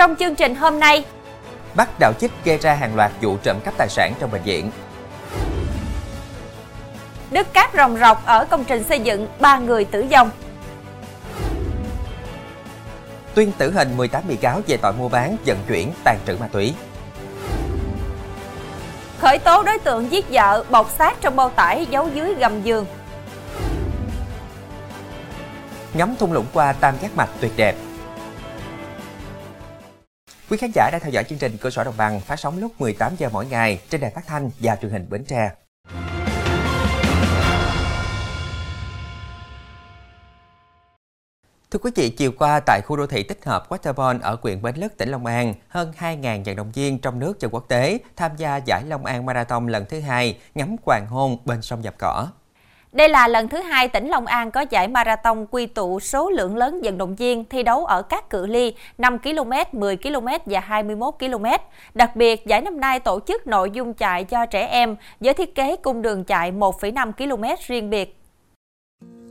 Trong chương trình hôm nay, bắt đạo chích gây ra hàng loạt vụ trộm cắp tài sản trong bệnh viện. Đứt cáp rồng rọc ở công trình xây dựng, ba người tử vong. Tuyên tử hình 18 bị cáo về tội mua bán, vận chuyển, tàn trữ ma túy. Khởi tố đối tượng giết vợ, bọc xác trong bao tải giấu dưới gầm giường. Ngắm thung lũng qua tam giác mạch tuyệt đẹp. Quý khán giả đang theo dõi chương trình Cơ sở Đồng bằng phát sóng lúc 18 giờ mỗi ngày trên đài phát thanh và truyền hình Bến Tre. Thưa quý vị, chiều qua tại khu đô thị tích hợp Waterborn ở huyện Bến Lức, tỉnh Long An, hơn 2.000 vận động viên trong nước và quốc tế tham gia giải Long An Marathon lần thứ hai ngắm hoàng hôn bên sông dập Cỏ. Đây là lần thứ hai tỉnh Long An có giải marathon quy tụ số lượng lớn vận động viên thi đấu ở các cự ly 5 km, 10 km và 21 km. Đặc biệt, giải năm nay tổ chức nội dung chạy cho trẻ em với thiết kế cung đường chạy 1,5 km riêng biệt.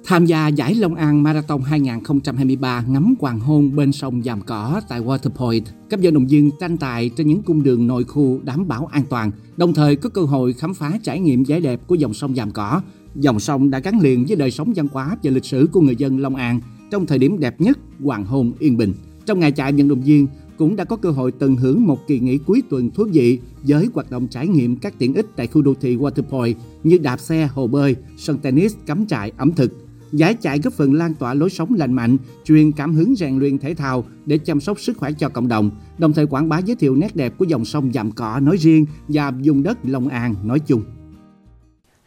Tham gia giải Long An Marathon 2023 ngắm hoàng hôn bên sông Giàm Cỏ tại Waterpoint, các vận động viên tranh tài trên những cung đường nội khu đảm bảo an toàn, đồng thời có cơ hội khám phá trải nghiệm vẻ đẹp của dòng sông Giàm Cỏ. Dòng sông đã gắn liền với đời sống văn hóa và lịch sử của người dân Long An trong thời điểm đẹp nhất, hoàng hôn yên bình. Trong ngày chạy vận động viên cũng đã có cơ hội tận hưởng một kỳ nghỉ cuối tuần thú vị với hoạt động trải nghiệm các tiện ích tại khu đô thị Waterpoint như đạp xe, hồ bơi, sân tennis, cắm trại, ẩm thực, Giải chạy góp phần lan tỏa lối sống lành mạnh, truyền cảm hứng rèn luyện thể thao để chăm sóc sức khỏe cho cộng đồng, đồng thời quảng bá giới thiệu nét đẹp của dòng sông Dạm Cỏ nói riêng và vùng đất Long An nói chung.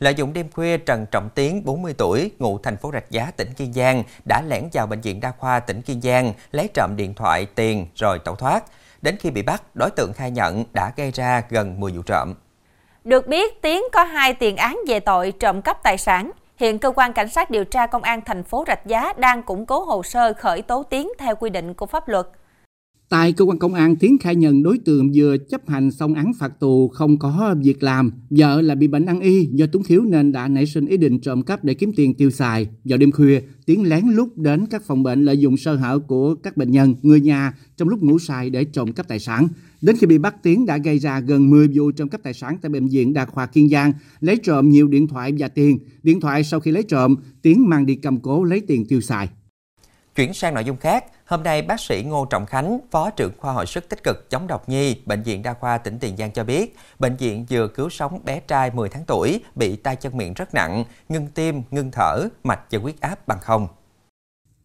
Lợi dụng đêm khuya, Trần Trọng Tiến, 40 tuổi, ngụ thành phố Rạch Giá, tỉnh Kiên Giang, đã lẻn vào bệnh viện đa khoa tỉnh Kiên Giang, lấy trộm điện thoại, tiền rồi tẩu thoát. Đến khi bị bắt, đối tượng khai nhận đã gây ra gần 10 vụ trộm. Được biết, Tiến có hai tiền án về tội trộm cắp tài sản. Hiện cơ quan cảnh sát điều tra công an thành phố Rạch Giá đang củng cố hồ sơ khởi tố Tiến theo quy định của pháp luật. Tại cơ quan công an, Tiến khai nhận đối tượng vừa chấp hành xong án phạt tù không có việc làm. Vợ là bị bệnh ăn y do túng thiếu nên đã nảy sinh ý định trộm cắp để kiếm tiền tiêu xài. Vào đêm khuya, Tiến lén lút đến các phòng bệnh lợi dụng sơ hở của các bệnh nhân, người nhà trong lúc ngủ say để trộm cắp tài sản. Đến khi bị bắt, Tiến đã gây ra gần 10 vụ trộm cắp tài sản tại bệnh viện Đa khoa Kiên Giang, lấy trộm nhiều điện thoại và tiền. Điện thoại sau khi lấy trộm, Tiến mang đi cầm cố lấy tiền tiêu xài. Chuyển sang nội dung khác, hôm nay bác sĩ Ngô Trọng Khánh, Phó trưởng khoa hồi sức tích cực chống độc nhi, Bệnh viện Đa khoa tỉnh Tiền Giang cho biết, bệnh viện vừa cứu sống bé trai 10 tháng tuổi bị tay chân miệng rất nặng, ngưng tim, ngưng thở, mạch và huyết áp bằng không.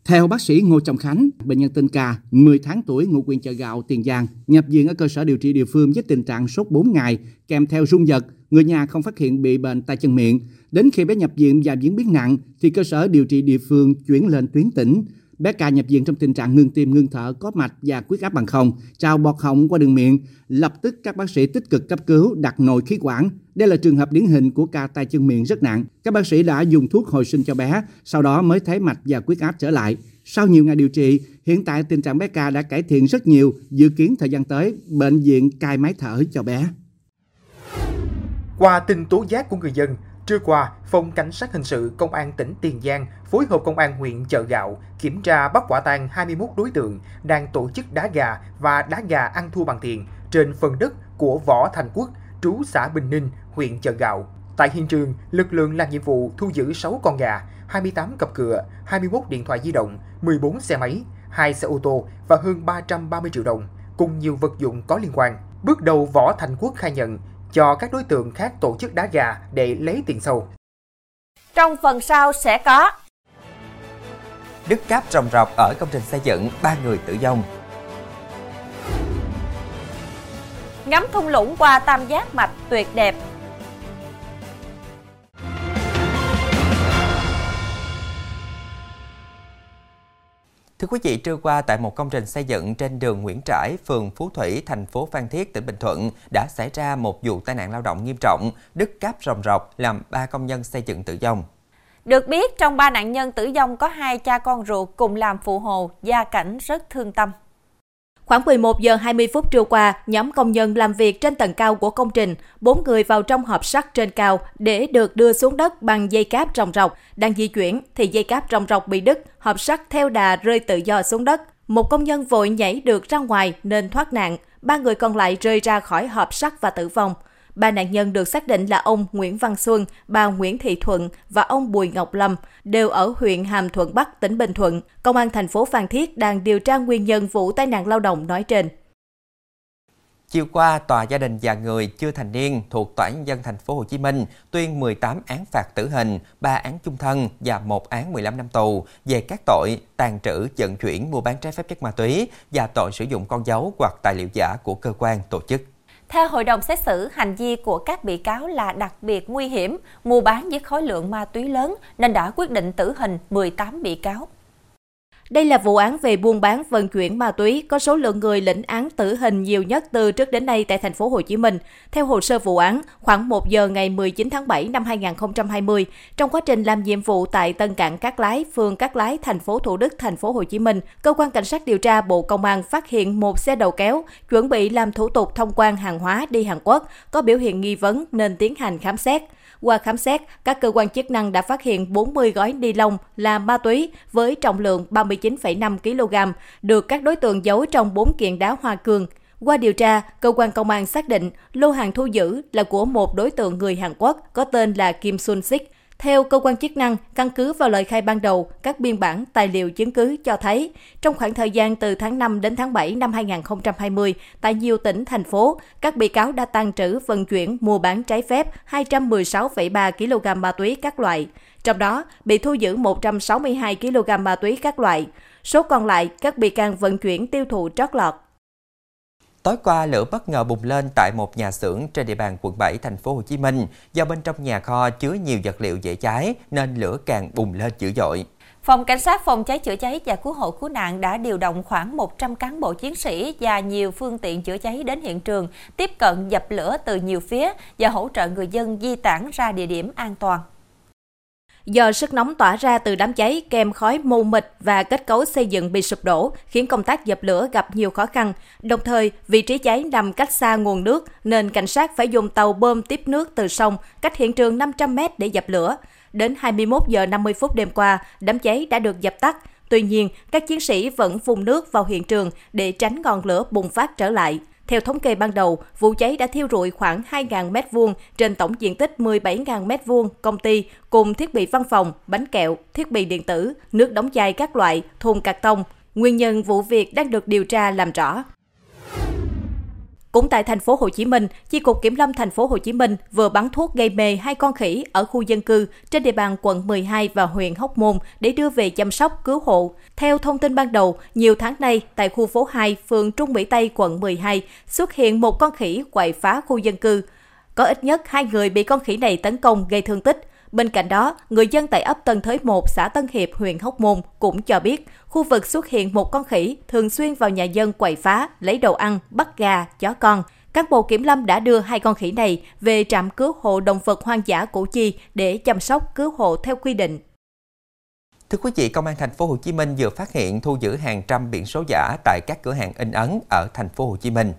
Theo bác sĩ Ngô Trọng Khánh, bệnh nhân tên Ca, 10 tháng tuổi ngụ huyện chợ gạo Tiền Giang, nhập viện ở cơ sở điều trị địa phương với tình trạng sốt 4 ngày, kèm theo rung giật, người nhà không phát hiện bị bệnh tay chân miệng. Đến khi bé nhập viện và diễn biến nặng, thì cơ sở điều trị địa phương chuyển lên tuyến tỉnh. Bé Ca nhập viện trong tình trạng ngừng tim, ngừng thở, có mạch và huyết áp bằng không, trào bọt họng qua đường miệng. Lập tức các bác sĩ tích cực cấp cứu, đặt nội khí quản. Đây là trường hợp điển hình của ca tay chân miệng rất nặng. Các bác sĩ đã dùng thuốc hồi sinh cho bé, sau đó mới thấy mạch và huyết áp trở lại. Sau nhiều ngày điều trị, hiện tại tình trạng bé Ca đã cải thiện rất nhiều, dự kiến thời gian tới, bệnh viện cai máy thở cho bé. Qua tin tố giác của người dân, Trưa qua, Phòng Cảnh sát Hình sự Công an tỉnh Tiền Giang phối hợp Công an huyện Chợ Gạo kiểm tra bắt quả tang 21 đối tượng đang tổ chức đá gà và đá gà ăn thua bằng tiền trên phần đất của Võ Thành Quốc, trú xã Bình Ninh, huyện Chợ Gạo. Tại hiện trường, lực lượng làm nhiệm vụ thu giữ 6 con gà, 28 cặp cửa, 21 điện thoại di động, 14 xe máy, 2 xe ô tô và hơn 330 triệu đồng, cùng nhiều vật dụng có liên quan. Bước đầu Võ Thành Quốc khai nhận cho các đối tượng khác tổ chức đá gà để lấy tiền sâu. Trong phần sau sẽ có Đứt cáp rồng rọc ở công trình xây dựng, ba người tử vong. Ngắm thung lũng qua tam giác mạch tuyệt đẹp Thưa quý vị, trưa qua tại một công trình xây dựng trên đường Nguyễn Trãi, phường Phú Thủy, thành phố Phan Thiết, tỉnh Bình Thuận đã xảy ra một vụ tai nạn lao động nghiêm trọng, đứt cáp rồng rọc làm ba công nhân xây dựng tử vong. Được biết, trong ba nạn nhân tử vong có hai cha con ruột cùng làm phụ hồ, gia cảnh rất thương tâm. Khoảng 11 giờ 20 phút trưa qua, nhóm công nhân làm việc trên tầng cao của công trình, bốn người vào trong hộp sắt trên cao để được đưa xuống đất bằng dây cáp rồng rọc. Đang di chuyển thì dây cáp rồng rọc bị đứt, hộp sắt theo đà rơi tự do xuống đất. Một công nhân vội nhảy được ra ngoài nên thoát nạn, ba người còn lại rơi ra khỏi hộp sắt và tử vong. Ba nạn nhân được xác định là ông Nguyễn Văn Xuân, bà Nguyễn Thị Thuận và ông Bùi Ngọc Lâm, đều ở huyện Hàm Thuận Bắc, tỉnh Bình Thuận. Công an thành phố Phan Thiết đang điều tra nguyên nhân vụ tai nạn lao động nói trên. Chiều qua, tòa gia đình và người chưa thành niên thuộc Tòa án dân thành phố Hồ Chí Minh tuyên 18 án phạt tử hình, 3 án chung thân và một án 15 năm tù về các tội tàn trữ, vận chuyển, mua bán trái phép chất ma túy và tội sử dụng con dấu hoặc tài liệu giả của cơ quan tổ chức. Theo hội đồng xét xử, hành vi của các bị cáo là đặc biệt nguy hiểm, mua bán với khối lượng ma túy lớn nên đã quyết định tử hình 18 bị cáo. Đây là vụ án về buôn bán vận chuyển ma túy có số lượng người lĩnh án tử hình nhiều nhất từ trước đến nay tại thành phố Hồ Chí Minh. Theo hồ sơ vụ án, khoảng 1 giờ ngày 19 tháng 7 năm 2020, trong quá trình làm nhiệm vụ tại Tân Cảng Cát Lái, phường Cát Lái, thành phố Thủ Đức, thành phố Hồ Chí Minh, cơ quan cảnh sát điều tra Bộ Công an phát hiện một xe đầu kéo chuẩn bị làm thủ tục thông quan hàng hóa đi Hàn Quốc có biểu hiện nghi vấn nên tiến hành khám xét. Qua khám xét, các cơ quan chức năng đã phát hiện 40 gói ni lông là ma túy với trọng lượng 39,5 kg, được các đối tượng giấu trong 4 kiện đá hoa cương. Qua điều tra, cơ quan công an xác định lô hàng thu giữ là của một đối tượng người Hàn Quốc có tên là Kim Sun Sik, theo cơ quan chức năng, căn cứ vào lời khai ban đầu, các biên bản, tài liệu chứng cứ cho thấy, trong khoảng thời gian từ tháng 5 đến tháng 7 năm 2020, tại nhiều tỉnh, thành phố, các bị cáo đã tàn trữ, vận chuyển, mua bán trái phép 216,3 kg ma túy các loại. Trong đó, bị thu giữ 162 kg ma túy các loại. Số còn lại, các bị can vận chuyển tiêu thụ trót lọt. Tối qua, lửa bất ngờ bùng lên tại một nhà xưởng trên địa bàn quận 7 thành phố Hồ Chí Minh. Do bên trong nhà kho chứa nhiều vật liệu dễ cháy nên lửa càng bùng lên dữ dội. Phòng Cảnh sát phòng cháy chữa cháy và cứu hộ cứu nạn đã điều động khoảng 100 cán bộ chiến sĩ và nhiều phương tiện chữa cháy đến hiện trường, tiếp cận dập lửa từ nhiều phía và hỗ trợ người dân di tản ra địa điểm an toàn. Do sức nóng tỏa ra từ đám cháy kèm khói mù mịt và kết cấu xây dựng bị sụp đổ, khiến công tác dập lửa gặp nhiều khó khăn. Đồng thời, vị trí cháy nằm cách xa nguồn nước nên cảnh sát phải dùng tàu bơm tiếp nước từ sông cách hiện trường 500 m để dập lửa. Đến 21 giờ 50 phút đêm qua, đám cháy đã được dập tắt. Tuy nhiên, các chiến sĩ vẫn phun nước vào hiện trường để tránh ngọn lửa bùng phát trở lại. Theo thống kê ban đầu, vụ cháy đã thiêu rụi khoảng 2.000 m2 trên tổng diện tích 17.000 m2 công ty cùng thiết bị văn phòng, bánh kẹo, thiết bị điện tử, nước đóng chai các loại, thùng cạc tông. Nguyên nhân vụ việc đang được điều tra làm rõ. Cũng tại thành phố Hồ Chí Minh, Chi cục Kiểm lâm thành phố Hồ Chí Minh vừa bắn thuốc gây mê hai con khỉ ở khu dân cư trên địa bàn quận 12 và huyện Hóc Môn để đưa về chăm sóc cứu hộ. Theo thông tin ban đầu, nhiều tháng nay tại khu phố 2, phường Trung Mỹ Tây, quận 12 xuất hiện một con khỉ quậy phá khu dân cư. Có ít nhất hai người bị con khỉ này tấn công gây thương tích. Bên cạnh đó, người dân tại ấp Tân Thới 1, xã Tân Hiệp, huyện Hóc Môn cũng cho biết khu vực xuất hiện một con khỉ thường xuyên vào nhà dân quậy phá, lấy đồ ăn, bắt gà, chó con. Các bộ kiểm lâm đã đưa hai con khỉ này về trạm cứu hộ động vật hoang dã Củ Chi để chăm sóc cứu hộ theo quy định. Thưa quý vị, Công an thành phố Hồ Chí Minh vừa phát hiện thu giữ hàng trăm biển số giả tại các cửa hàng in ấn ở thành phố Hồ Chí Minh.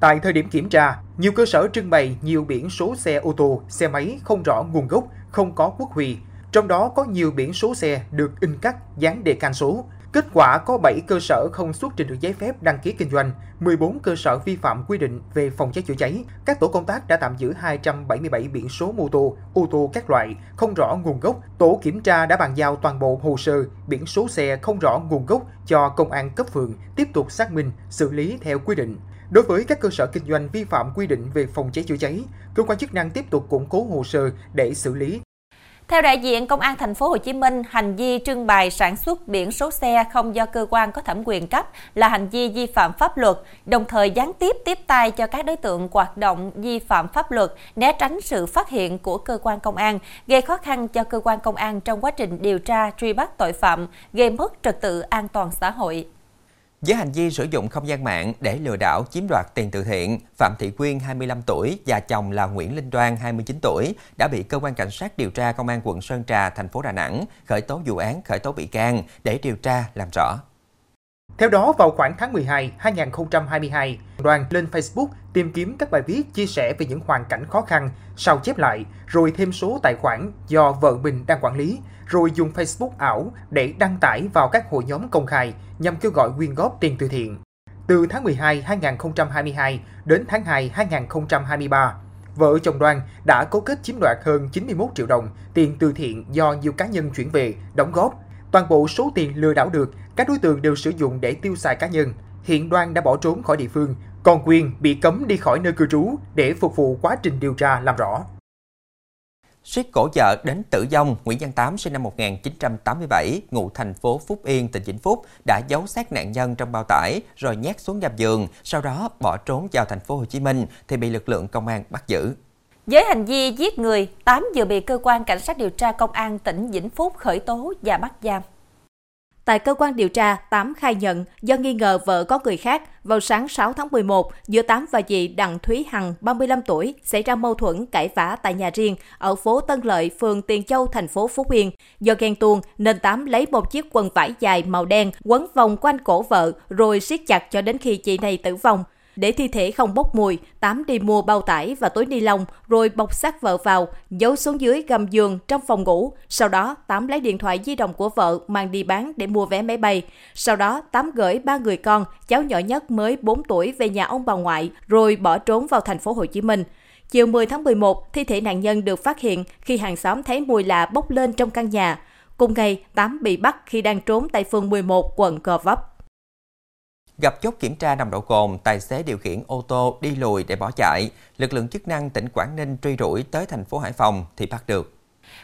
Tại thời điểm kiểm tra, nhiều cơ sở trưng bày nhiều biển số xe ô tô, xe máy không rõ nguồn gốc, không có quốc huy. Trong đó có nhiều biển số xe được in cắt dán đề can số. Kết quả có 7 cơ sở không xuất trình được giấy phép đăng ký kinh doanh, 14 cơ sở vi phạm quy định về phòng cháy chữa cháy. Các tổ công tác đã tạm giữ 277 biển số mô tô, ô tô các loại không rõ nguồn gốc. Tổ kiểm tra đã bàn giao toàn bộ hồ sơ, biển số xe không rõ nguồn gốc cho công an cấp phường tiếp tục xác minh, xử lý theo quy định. Đối với các cơ sở kinh doanh vi phạm quy định về phòng cháy chữa cháy, cơ quan chức năng tiếp tục củng cố hồ sơ để xử lý theo đại diện Công an thành phố Hồ Chí Minh, hành vi trưng bày sản xuất biển số xe không do cơ quan có thẩm quyền cấp là hành vi vi phạm pháp luật, đồng thời gián tiếp tiếp tay cho các đối tượng hoạt động vi phạm pháp luật, né tránh sự phát hiện của cơ quan công an, gây khó khăn cho cơ quan công an trong quá trình điều tra truy bắt tội phạm, gây mất trật tự an toàn xã hội. Với hành vi sử dụng không gian mạng để lừa đảo chiếm đoạt tiền từ thiện, Phạm Thị Quyên 25 tuổi và chồng là Nguyễn Linh Đoan 29 tuổi đã bị cơ quan cảnh sát điều tra công an quận Sơn Trà, thành phố Đà Nẵng khởi tố vụ án khởi tố bị can để điều tra làm rõ. Theo đó, vào khoảng tháng 12 2022, đoàn lên Facebook tìm kiếm các bài viết chia sẻ về những hoàn cảnh khó khăn, sao chép lại, rồi thêm số tài khoản do vợ mình đang quản lý, rồi dùng Facebook ảo để đăng tải vào các hội nhóm công khai nhằm kêu gọi quyên góp tiền từ thiện. Từ tháng 12 2022 đến tháng 2 2023, vợ chồng Đoan đã cấu kết chiếm đoạt hơn 91 triệu đồng tiền từ thiện do nhiều cá nhân chuyển về, đóng góp. Toàn bộ số tiền lừa đảo được, các đối tượng đều sử dụng để tiêu xài cá nhân. Hiện Đoan đã bỏ trốn khỏi địa phương, còn Quyên bị cấm đi khỏi nơi cư trú để phục vụ quá trình điều tra làm rõ. Suýt cổ vợ đến tử vong, Nguyễn Văn Tám sinh năm 1987, ngụ thành phố Phúc Yên, tỉnh Vĩnh Phúc, đã giấu xác nạn nhân trong bao tải rồi nhét xuống gầm giường, sau đó bỏ trốn vào thành phố Hồ Chí Minh thì bị lực lượng công an bắt giữ. Với hành vi giết người, Tám vừa bị cơ quan cảnh sát điều tra công an tỉnh Vĩnh Phúc khởi tố và bắt giam. Tại cơ quan điều tra, Tám khai nhận do nghi ngờ vợ có người khác, vào sáng 6 tháng 11, giữa Tám và chị Đặng Thúy Hằng, 35 tuổi, xảy ra mâu thuẫn cãi vã tại nhà riêng ở phố Tân Lợi, phường Tiền Châu, thành phố Phú Yên. Do ghen tuông nên Tám lấy một chiếc quần vải dài màu đen quấn vòng quanh cổ vợ rồi siết chặt cho đến khi chị này tử vong. Để thi thể không bốc mùi, Tám đi mua bao tải và túi ni lông rồi bọc xác vợ vào, giấu xuống dưới gầm giường trong phòng ngủ. Sau đó, Tám lấy điện thoại di động của vợ mang đi bán để mua vé máy bay. Sau đó, Tám gửi ba người con, cháu nhỏ nhất mới 4 tuổi về nhà ông bà ngoại rồi bỏ trốn vào thành phố Hồ Chí Minh. Chiều 10 tháng 11, thi thể nạn nhân được phát hiện khi hàng xóm thấy mùi lạ bốc lên trong căn nhà. Cùng ngày, Tám bị bắt khi đang trốn tại phường 11, quận Gò Vấp. Gặp chốt kiểm tra nồng độ cồn, tài xế điều khiển ô tô đi lùi để bỏ chạy. Lực lượng chức năng tỉnh Quảng Ninh truy đuổi tới thành phố Hải Phòng thì bắt được.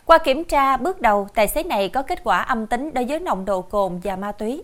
Qua kiểm tra bước đầu, tài xế này có kết quả âm tính đối với nồng độ cồn và ma túy.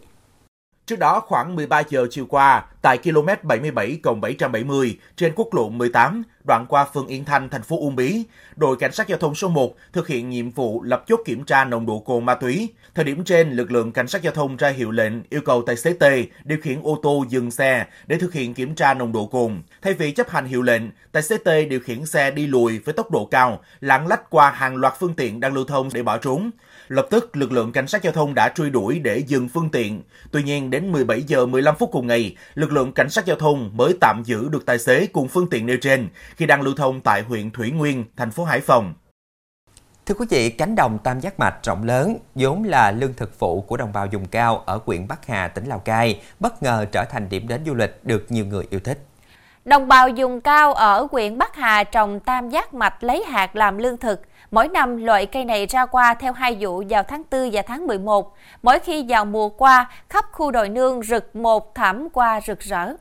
Trước đó, khoảng 13 giờ chiều qua, tại km 77 770 trên quốc lộ 18, đoạn qua phường Yên Thanh, thành phố Uông Bí, đội cảnh sát giao thông số 1 thực hiện nhiệm vụ lập chốt kiểm tra nồng độ cồn ma túy. Thời điểm trên, lực lượng cảnh sát giao thông ra hiệu lệnh yêu cầu tài xế T điều khiển ô tô dừng xe để thực hiện kiểm tra nồng độ cồn. Thay vì chấp hành hiệu lệnh, tài xế T điều khiển xe đi lùi với tốc độ cao, lạng lách qua hàng loạt phương tiện đang lưu thông để bỏ trốn. Lập tức, lực lượng cảnh sát giao thông đã truy đuổi để dừng phương tiện. Tuy nhiên, để đến 17 giờ 15 phút cùng ngày, lực lượng cảnh sát giao thông mới tạm giữ được tài xế cùng phương tiện nêu trên khi đang lưu thông tại huyện Thủy Nguyên, thành phố Hải Phòng. Thưa quý vị, cánh đồng tam giác mạch rộng lớn, vốn là lương thực phụ của đồng bào vùng cao ở huyện Bắc Hà, tỉnh Lào Cai, bất ngờ trở thành điểm đến du lịch được nhiều người yêu thích. Đồng bào vùng cao ở huyện Bắc Hà trồng tam giác mạch lấy hạt làm lương thực. Mỗi năm, loại cây này ra qua theo hai vụ vào tháng 4 và tháng 11. Mỗi khi vào mùa qua, khắp khu đồi nương rực một thảm qua rực rỡ.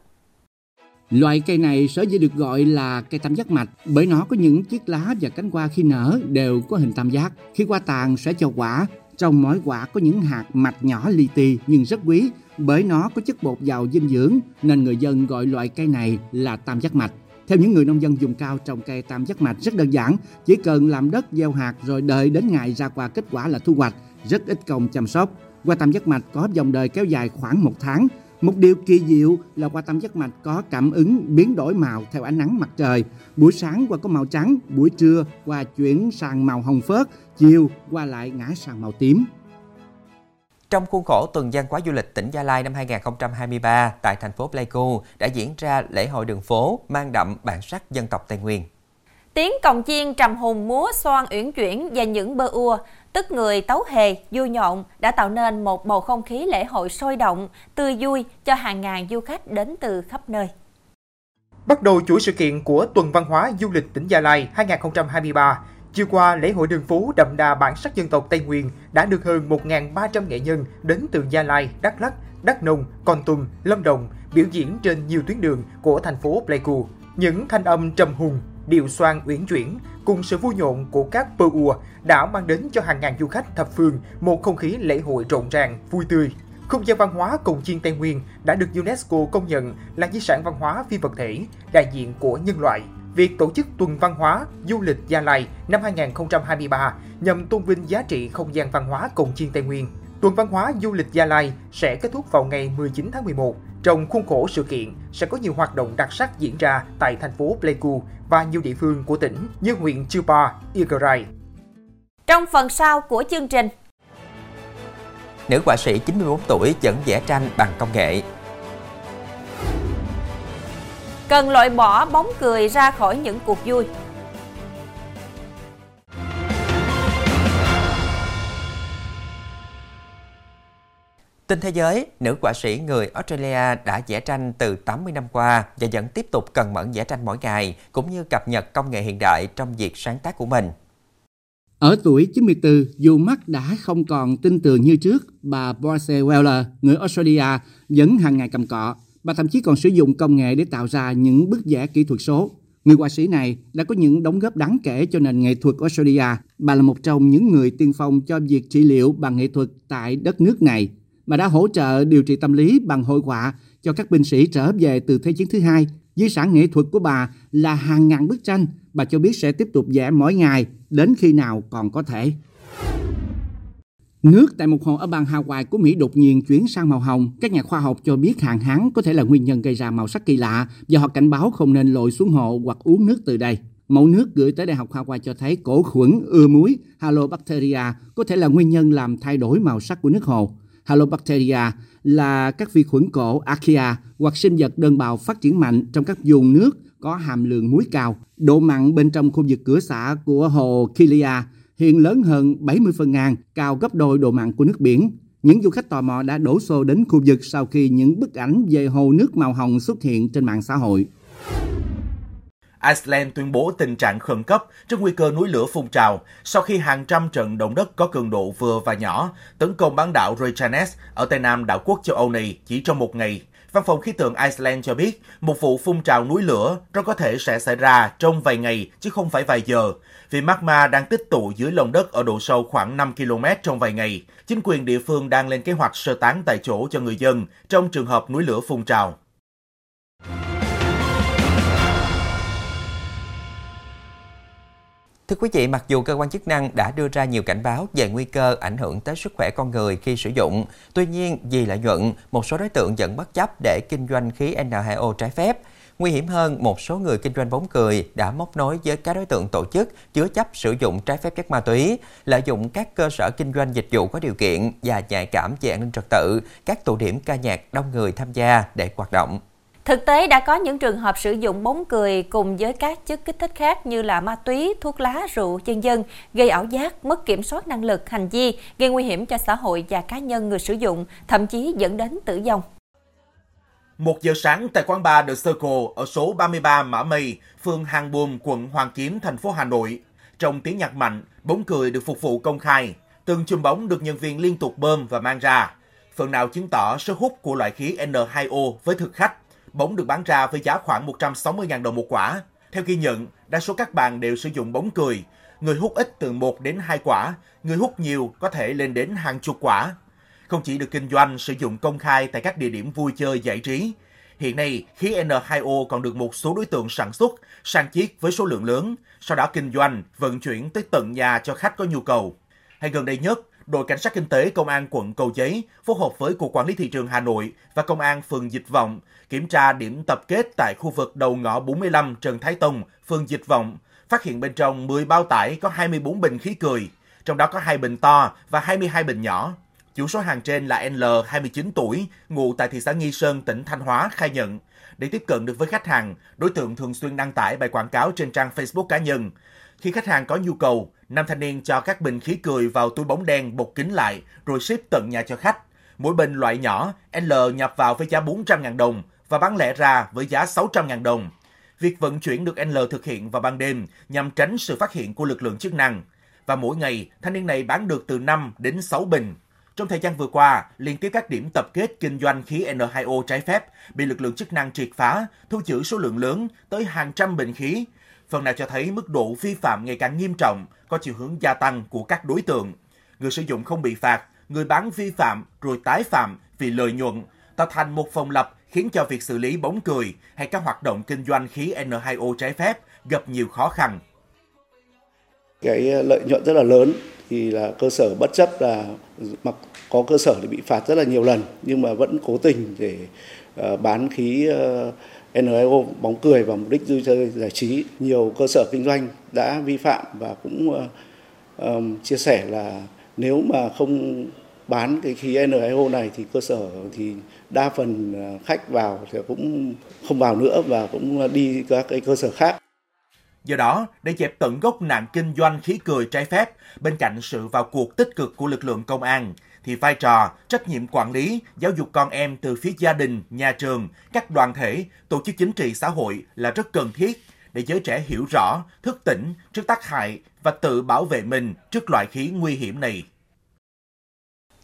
Loại cây này sở dĩ được gọi là cây tam giác mạch bởi nó có những chiếc lá và cánh hoa khi nở đều có hình tam giác. Khi qua tàn sẽ cho quả, trong mỗi quả có những hạt mạch nhỏ li ti nhưng rất quý bởi nó có chất bột giàu dinh dưỡng nên người dân gọi loại cây này là tam giác mạch. Theo những người nông dân dùng cao trồng cây tam giác mạch rất đơn giản, chỉ cần làm đất gieo hạt rồi đợi đến ngày ra quả kết quả là thu hoạch, rất ít công chăm sóc. qua tam giác mạch có dòng đời kéo dài khoảng một tháng. Một điều kỳ diệu là qua tam giác mạch có cảm ứng biến đổi màu theo ánh nắng mặt trời. Buổi sáng qua có màu trắng, buổi trưa qua chuyển sang màu hồng phớt, chiều qua lại ngã sang màu tím. Trong khuôn khổ tuần văn hóa du lịch tỉnh Gia Lai năm 2023 tại thành phố Pleiku đã diễn ra lễ hội đường phố mang đậm bản sắc dân tộc Tây Nguyên. Tiếng cồng chiên trầm hùng múa xoan uyển chuyển và những bơ ua, tức người tấu hề, vui nhộn đã tạo nên một bầu không khí lễ hội sôi động, tươi vui cho hàng ngàn du khách đến từ khắp nơi. Bắt đầu chuỗi sự kiện của Tuần Văn hóa Du lịch tỉnh Gia Lai 2023, chiều qua lễ hội đường phố đậm đà bản sắc dân tộc Tây Nguyên đã được hơn 1.300 nghệ nhân đến từ Gia Lai, Đắk Lắk, Đắk Nông, Con Tum, Lâm Đồng biểu diễn trên nhiều tuyến đường của thành phố Pleiku. Những thanh âm trầm hùng, điệu xoan uyển chuyển cùng sự vui nhộn của các pơ ùa đã mang đến cho hàng ngàn du khách thập phương một không khí lễ hội rộn ràng, vui tươi. Không gian văn hóa Cồng Chiên Tây Nguyên đã được UNESCO công nhận là di sản văn hóa phi vật thể, đại diện của nhân loại. Việc tổ chức tuần văn hóa du lịch Gia Lai năm 2023 nhằm tôn vinh giá trị không gian văn hóa Cồng Chiên Tây Nguyên. Tuần văn hóa du lịch Gia Lai sẽ kết thúc vào ngày 19 tháng 11. Trong khuôn khổ sự kiện sẽ có nhiều hoạt động đặc sắc diễn ra tại thành phố Pleiku và nhiều địa phương của tỉnh như huyện Chư Pa, Igrai. Trong phần sau của chương trình, nữ họa sĩ 94 tuổi dẫn vẽ tranh bằng công nghệ. Cần loại bỏ bóng cười ra khỏi những cuộc vui. Tin thế giới, nữ họa sĩ người Australia đã vẽ tranh từ 80 năm qua và vẫn tiếp tục cần mẫn vẽ tranh mỗi ngày, cũng như cập nhật công nghệ hiện đại trong việc sáng tác của mình. Ở tuổi 94, dù mắt đã không còn tin tưởng như trước, bà Boise Weller, người Australia, vẫn hàng ngày cầm cọ. Bà thậm chí còn sử dụng công nghệ để tạo ra những bức vẽ kỹ thuật số. Người họa sĩ này đã có những đóng góp đáng kể cho nền nghệ thuật Australia. Bà là một trong những người tiên phong cho việc trị liệu bằng nghệ thuật tại đất nước này. Bà đã hỗ trợ điều trị tâm lý bằng hội họa cho các binh sĩ trở về từ Thế chiến thứ hai. Di sản nghệ thuật của bà là hàng ngàn bức tranh. Bà cho biết sẽ tiếp tục vẽ mỗi ngày, đến khi nào còn có thể. Nước tại một hồ ở bang Hawaii của Mỹ đột nhiên chuyển sang màu hồng. Các nhà khoa học cho biết hạn hán có thể là nguyên nhân gây ra màu sắc kỳ lạ và họ cảnh báo không nên lội xuống hồ hoặc uống nước từ đây. Mẫu nước gửi tới Đại học Hawaii cho thấy cổ khuẩn, ưa muối, Halobacteria có thể là nguyên nhân làm thay đổi màu sắc của nước hồ. Halobacteria là các vi khuẩn cổ archaea hoặc sinh vật đơn bào phát triển mạnh trong các vùng nước có hàm lượng muối cao. Độ mặn bên trong khu vực cửa xã của hồ Kilia hiện lớn hơn 70 phần ngàn, cao gấp đôi độ mặn của nước biển. Những du khách tò mò đã đổ xô đến khu vực sau khi những bức ảnh về hồ nước màu hồng xuất hiện trên mạng xã hội. Iceland tuyên bố tình trạng khẩn cấp trước nguy cơ núi lửa phun trào sau khi hàng trăm trận động đất có cường độ vừa và nhỏ tấn công bán đảo Reykjanes ở tây nam đảo quốc châu Âu này chỉ trong một ngày. Văn phòng khí tượng Iceland cho biết một vụ phun trào núi lửa rất có thể sẽ xảy ra trong vài ngày chứ không phải vài giờ vì magma đang tích tụ dưới lòng đất ở độ sâu khoảng 5 km trong vài ngày. Chính quyền địa phương đang lên kế hoạch sơ tán tại chỗ cho người dân trong trường hợp núi lửa phun trào. Thưa quý vị, mặc dù cơ quan chức năng đã đưa ra nhiều cảnh báo về nguy cơ ảnh hưởng tới sức khỏe con người khi sử dụng, tuy nhiên vì lợi nhuận, một số đối tượng vẫn bất chấp để kinh doanh khí N2O trái phép. Nguy hiểm hơn, một số người kinh doanh bóng cười đã móc nối với các đối tượng tổ chức chứa chấp sử dụng trái phép chất ma túy, lợi dụng các cơ sở kinh doanh dịch vụ có điều kiện và nhạy cảm về an ninh trật tự, các tụ điểm ca nhạc đông người tham gia để hoạt động. Thực tế đã có những trường hợp sử dụng bóng cười cùng với các chất kích thích khác như là ma túy, thuốc lá, rượu, chân dân, gây ảo giác, mất kiểm soát năng lực, hành vi, gây nguy hiểm cho xã hội và cá nhân người sử dụng, thậm chí dẫn đến tử vong. Một giờ sáng tại quán bar The Circle ở số 33 Mã Mây, phường Hàng Buồm, quận Hoàng Kiếm, thành phố Hà Nội. Trong tiếng nhạc mạnh, bóng cười được phục vụ công khai. Từng chùm bóng được nhân viên liên tục bơm và mang ra. Phần nào chứng tỏ sức hút của loại khí N2O với thực khách bóng được bán ra với giá khoảng 160.000 đồng một quả. Theo ghi nhận, đa số các bàn đều sử dụng bóng cười. Người hút ít từ 1 đến 2 quả, người hút nhiều có thể lên đến hàng chục quả. Không chỉ được kinh doanh sử dụng công khai tại các địa điểm vui chơi giải trí, hiện nay khí N2O còn được một số đối tượng sản xuất, sang chiết với số lượng lớn, sau đó kinh doanh, vận chuyển tới tận nhà cho khách có nhu cầu. Hay gần đây nhất, đội cảnh sát kinh tế công an quận Cầu Giấy phối hợp với cục quản lý thị trường Hà Nội và công an phường Dịch Vọng kiểm tra điểm tập kết tại khu vực đầu ngõ 45 Trần Thái Tông, phường Dịch Vọng, phát hiện bên trong 10 bao tải có 24 bình khí cười, trong đó có hai bình to và 22 bình nhỏ. Chủ số hàng trên là L, 29 tuổi, ngụ tại thị xã Nghi Sơn, tỉnh Thanh Hóa, khai nhận. Để tiếp cận được với khách hàng, đối tượng thường xuyên đăng tải bài quảng cáo trên trang Facebook cá nhân. Khi khách hàng có nhu cầu, nam thanh niên cho các bình khí cười vào túi bóng đen bột kín lại rồi ship tận nhà cho khách. Mỗi bình loại nhỏ, L nhập vào với giá 400.000 đồng và bán lẻ ra với giá 600.000 đồng. Việc vận chuyển được L thực hiện vào ban đêm nhằm tránh sự phát hiện của lực lượng chức năng. Và mỗi ngày, thanh niên này bán được từ 5 đến 6 bình. Trong thời gian vừa qua, liên tiếp các điểm tập kết kinh doanh khí N2O trái phép bị lực lượng chức năng triệt phá, thu giữ số lượng lớn tới hàng trăm bình khí. Phần nào cho thấy mức độ vi phạm ngày càng nghiêm trọng, có chiều hướng gia tăng của các đối tượng. Người sử dụng không bị phạt, người bán vi phạm rồi tái phạm vì lợi nhuận, tạo thành một phòng lập khiến cho việc xử lý bóng cười hay các hoạt động kinh doanh khí N2O trái phép gặp nhiều khó khăn. Cái ờ, lợi nhuận rất là lớn thì là cơ sở bất chấp là mặc có cơ sở thì bị phạt rất là nhiều lần nhưng mà vẫn cố tình để ờ, bán khí ờ, uh, N2O bóng cười vào mục đích vui chơi giải trí. Nhiều cơ sở kinh doanh đã vi phạm và cũng chia sẻ là nếu mà không bán cái khí N2O này thì cơ sở thì đa phần khách vào thì cũng không vào nữa và cũng đi các cái cơ sở khác. Do đó, để dẹp tận gốc nạn kinh doanh khí cười trái phép, bên cạnh sự vào cuộc tích cực của lực lượng công an, thì vai trò, trách nhiệm quản lý, giáo dục con em từ phía gia đình, nhà trường, các đoàn thể, tổ chức chính trị xã hội là rất cần thiết để giới trẻ hiểu rõ, thức tỉnh trước tác hại và tự bảo vệ mình trước loại khí nguy hiểm này.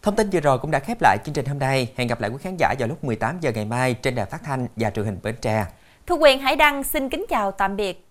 Thông tin vừa rồi cũng đã khép lại chương trình hôm nay. Hẹn gặp lại quý khán giả vào lúc 18 giờ ngày mai trên đài phát thanh và truyền hình Bến Tre. Thu Quyền Hải Đăng xin kính chào tạm biệt.